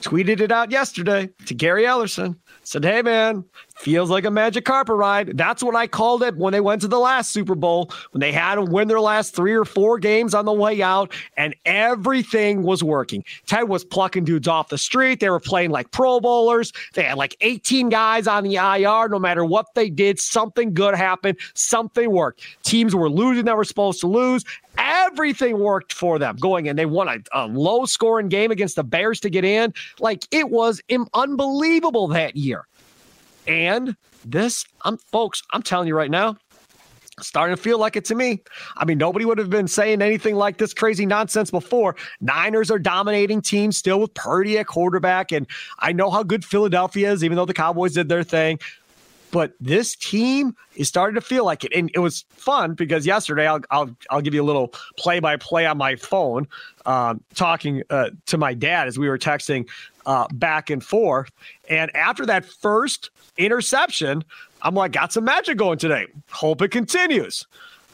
Tweeted it out yesterday to Gary Ellerson. Said, hey, man, feels like a magic carpet ride. That's what I called it when they went to the last Super Bowl, when they had to win their last three or four games on the way out, and everything was working. Ted was plucking dudes off the street. They were playing like Pro Bowlers. They had like 18 guys on the IR. No matter what they did, something good happened. Something worked. Teams were losing that were supposed to lose. Everything worked for them going in. They won a, a low scoring game against the Bears to get in. Like it was Im- unbelievable that year. And this, I'm folks, I'm telling you right now, starting to feel like it to me. I mean, nobody would have been saying anything like this crazy nonsense before. Niners are dominating teams still with Purdy at quarterback. And I know how good Philadelphia is, even though the Cowboys did their thing but this team is starting to feel like it. And it was fun because yesterday I'll I'll, I'll give you a little play by play on my phone, um, talking uh, to my dad as we were texting uh, back and forth. And after that first interception, I'm like, got some magic going today. Hope it continues.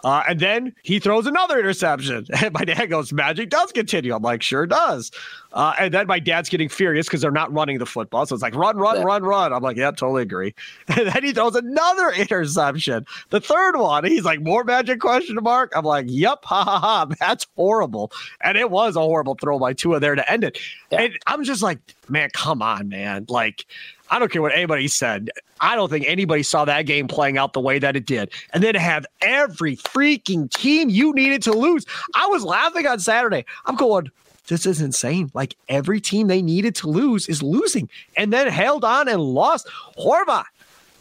Uh, and then he throws another interception. And my dad goes, Magic does continue. I'm like, sure does. Uh, and then my dad's getting furious because they're not running the football. So it's like, run, run, yeah. run, run. I'm like, yeah, totally agree. And then he throws another interception. The third one, he's like, more magic question mark. I'm like, yep, ha ha ha. That's horrible. And it was a horrible throw by Tua there to end it. Yeah. And I'm just like, man, come on, man. Like, I don't care what anybody said. I don't think anybody saw that game playing out the way that it did. And then have every freaking team you needed to lose. I was laughing on Saturday. I'm going, this is insane. Like every team they needed to lose is losing and then held on and lost. Horvat,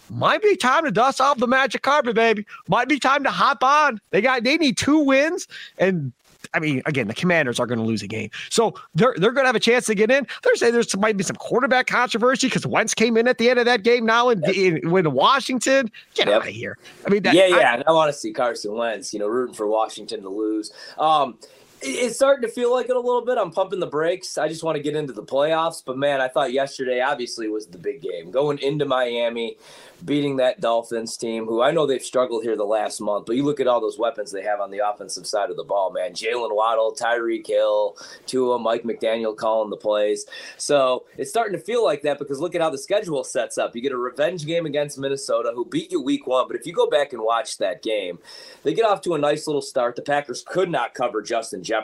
might be time to dust off the magic carpet, baby. Might be time to hop on. They got they need two wins, and I mean, again, the Commanders are going to lose a game, so they're they're going to have a chance to get in. They're saying there's might be some quarterback controversy because Wentz came in at the end of that game now in, in, in Washington. Get yep. out of here. I mean, that, yeah, yeah. I, I want to see Carson Wentz, you know, rooting for Washington to lose. Um, it's starting to feel like it a little bit. I'm pumping the brakes. I just want to get into the playoffs. But man, I thought yesterday obviously was the big game. Going into Miami, beating that Dolphins team, who I know they've struggled here the last month, but you look at all those weapons they have on the offensive side of the ball, man. Jalen Waddle, Tyreek Hill, Tua, Mike McDaniel calling the plays. So it's starting to feel like that because look at how the schedule sets up. You get a revenge game against Minnesota, who beat you week one. But if you go back and watch that game, they get off to a nice little start. The Packers could not cover Justin Jefferson.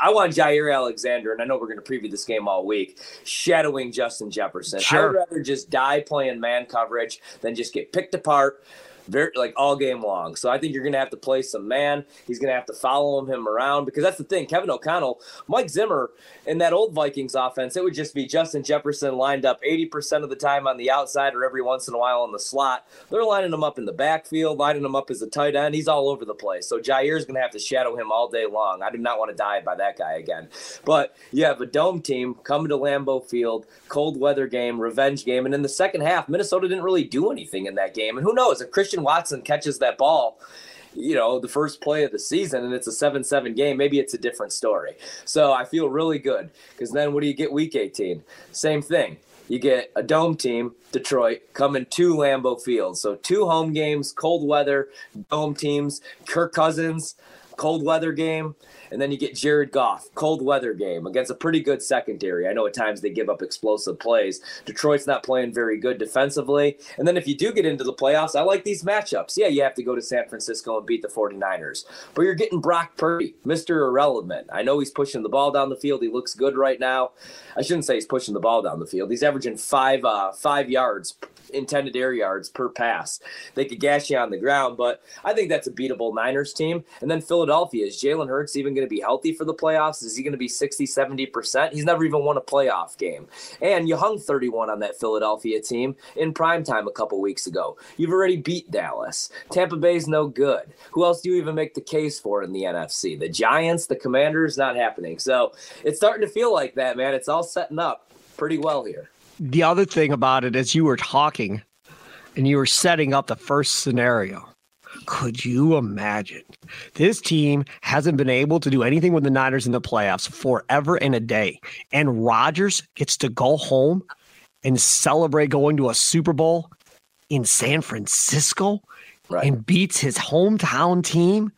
I want Jaire Alexander, and I know we're going to preview this game all week, shadowing Justin Jefferson. Sure. I'd rather just die playing man coverage than just get picked apart very like all game long. So I think you're going to have to play some man. He's going to have to follow him around because that's the thing. Kevin O'Connell, Mike Zimmer, in that old Vikings offense, it would just be Justin Jefferson lined up 80% of the time on the outside or every once in a while in the slot. They're lining him up in the backfield, lining him up as a tight end. He's all over the place. So Jaire's going to have to shadow him all day long. I do not want to die by that guy again. But you have a dome team coming to Lambeau Field, cold weather game, revenge game. And in the second half, Minnesota didn't really do anything in that game. And who knows if Christian Watson catches that ball you know, the first play of the season and it's a 7 7 game, maybe it's a different story. So I feel really good because then what do you get week 18? Same thing. You get a dome team, Detroit, coming to Lambeau Field. So two home games, cold weather, dome teams, Kirk Cousins, cold weather game. And then you get Jared Goff, cold weather game against a pretty good secondary. I know at times they give up explosive plays. Detroit's not playing very good defensively. And then if you do get into the playoffs, I like these matchups. Yeah, you have to go to San Francisco and beat the 49ers. But you're getting Brock Purdy, Mr. Irrelevant. I know he's pushing the ball down the field. He looks good right now. I shouldn't say he's pushing the ball down the field. He's averaging five uh, five yards intended air yards per pass. They could gash you on the ground, but I think that's a beatable Niners team. And then Philadelphia, is Jalen Hurts even going to be healthy for the playoffs? Is he going to be 60, 70%? He's never even won a playoff game. And you hung 31 on that Philadelphia team in prime time a couple weeks ago. You've already beat Dallas. Tampa Bay's no good. Who else do you even make the case for in the NFC? The Giants, the Commanders, not happening. So it's starting to feel like that, man. It's all setting up pretty well here the other thing about it is you were talking and you were setting up the first scenario. Could you imagine? This team hasn't been able to do anything with the Niners in the playoffs forever and a day. And Rodgers gets to go home and celebrate going to a Super Bowl in San Francisco right. and beats his hometown team.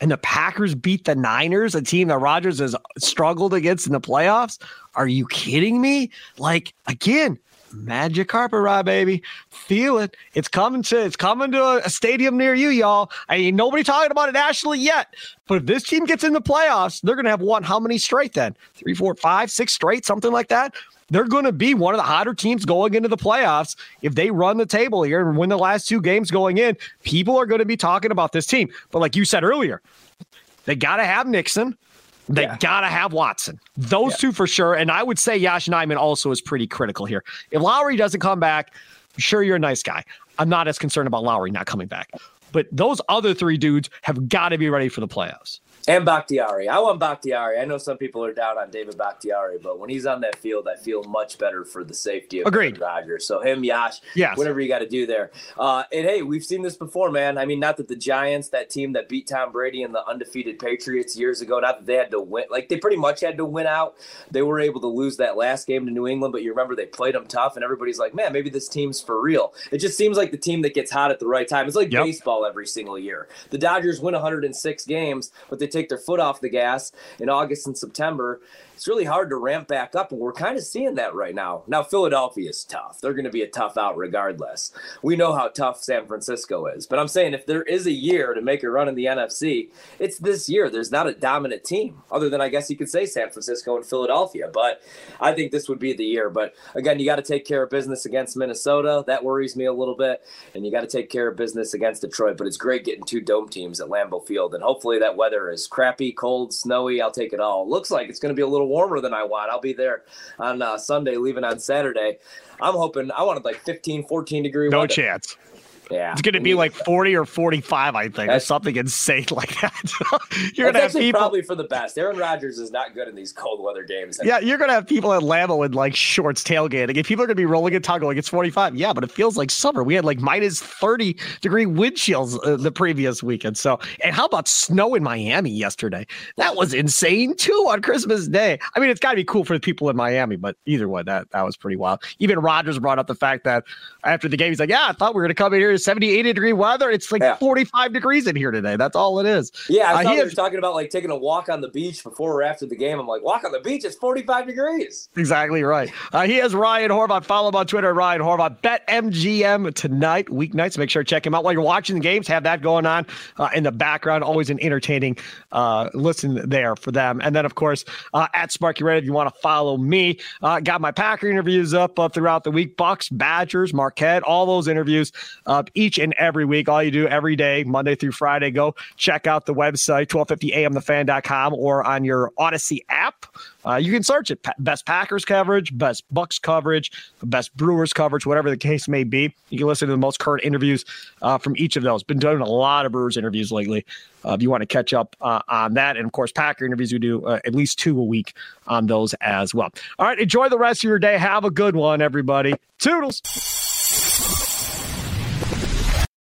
And the Packers beat the Niners, a team that Rodgers has struggled against in the playoffs. Are you kidding me? Like again, magic carpet ride, baby. Feel it. It's coming to it's coming to a, a, stadium near you, y'all. I ain't nobody talking about it nationally yet. But if this team gets in the playoffs, they're gonna have won how many straight then? Three, four, five, six straight, something like that. They're to be one of the hotter teams going into the playoffs. If they run the table here and win the last two games going in, people are to be talking about this team. But like you said earlier, they got to have Nixon. They yeah. gotta have Watson. Those yeah. two for sure. And I would say Yosh Nijman also is pretty critical here. If Lowry doesn't come back, sure you're a nice guy. I'm not as concerned about Lowry not coming back. But those other three dudes have got to be ready for the playoffs. And Bakhtiari. I want Bakhtiari. I know some people are down on David Bakhtiari, but when he's on that field, I feel much better for the safety of Agreed. Rodgers. So him, Yosh, yes. whatever you got to do there. Uh, and hey, we've seen this before, man. I mean, not that the Giants, that team that beat Tom Brady and the undefeated Patriots years ago, not that they had to win, like they pretty much had to win out. They were able to lose that last game to New England, but you remember they played them tough, and everybody's like, man, maybe this team's for real. It just seems like the team that gets hot at the right time. It's like yep. baseball every single year. The Dodgers win 106 games, but they take their foot off the gas in August and September it's really hard to ramp back up, and we're kind of seeing that right now. Now, Philadelphia is tough. They're going to be a tough out regardless. We know how tough San Francisco is, but I'm saying if there is a year to make a run in the NFC, it's this year. There's not a dominant team, other than I guess you could say San Francisco and Philadelphia, but I think this would be the year. But again, you got to take care of business against Minnesota. That worries me a little bit, and you got to take care of business against Detroit. But it's great getting two dome teams at Lambeau Field, and hopefully that weather is crappy, cold, snowy. I'll take it all. Looks like it's going to be a little warmer than I want. I'll be there on uh, Sunday, leaving on Saturday. I'm hoping I wanted like 15, 14 degree. No weather. chance. Yeah, It's going to be like 40 or 45, I think, or something insane like that. you're going to have people. probably for the best. Aaron Rodgers is not good in these cold weather games. Yeah, you're gonna have people at Lambeau in like shorts tailgating. If people are gonna be rolling and tugging like it's 45, yeah, but it feels like summer. We had like minus 30 degree wind chills uh, the previous weekend. So, and how about snow in Miami yesterday? That was insane too on Christmas Day. I mean, it's got to be cool for the people in Miami, but either way, that that was pretty wild. Even Rodgers brought up the fact that after the game, he's like, "Yeah, I thought we were gonna come in here to 70, 80 degree weather. It's like Yeah. 45 degrees in here today. That's all it is." Yeah, I Uh, thought he they were talking about like taking a walk on the beach before or after the game. I'm like, walk on the beach? It's 45 degrees. Exactly right. Uh, he has Ryan Horvat. Follow him on Twitter, Ryan Horvat. Bet MGM tonight, weeknights. Make sure to check him out while you're watching the games. Have that going on uh, in the background. Always an entertaining uh, listen there for them. And then, of course, uh, at Sparky Red, if you want to follow me, uh, got my Packer interviews up uh, throughout the week. Bucks, Badgers, Marquette, all those interviews up each and every week. All you do every day, Monday through Friday, go check out the website, 1250amthefan.com or on your Audacy app. Uh, you can search it. Best Packers coverage, best Bucks coverage, best Brewers coverage, whatever the case may be. You can listen to the most current interviews uh, from each of those. Been doing a lot of Brewers interviews lately. Uh, if you want to catch up uh, on that, and of course, Packer interviews, we do uh, at least two a week on those as well. All right, enjoy the rest of your day. Have a good one, everybody. Toodles.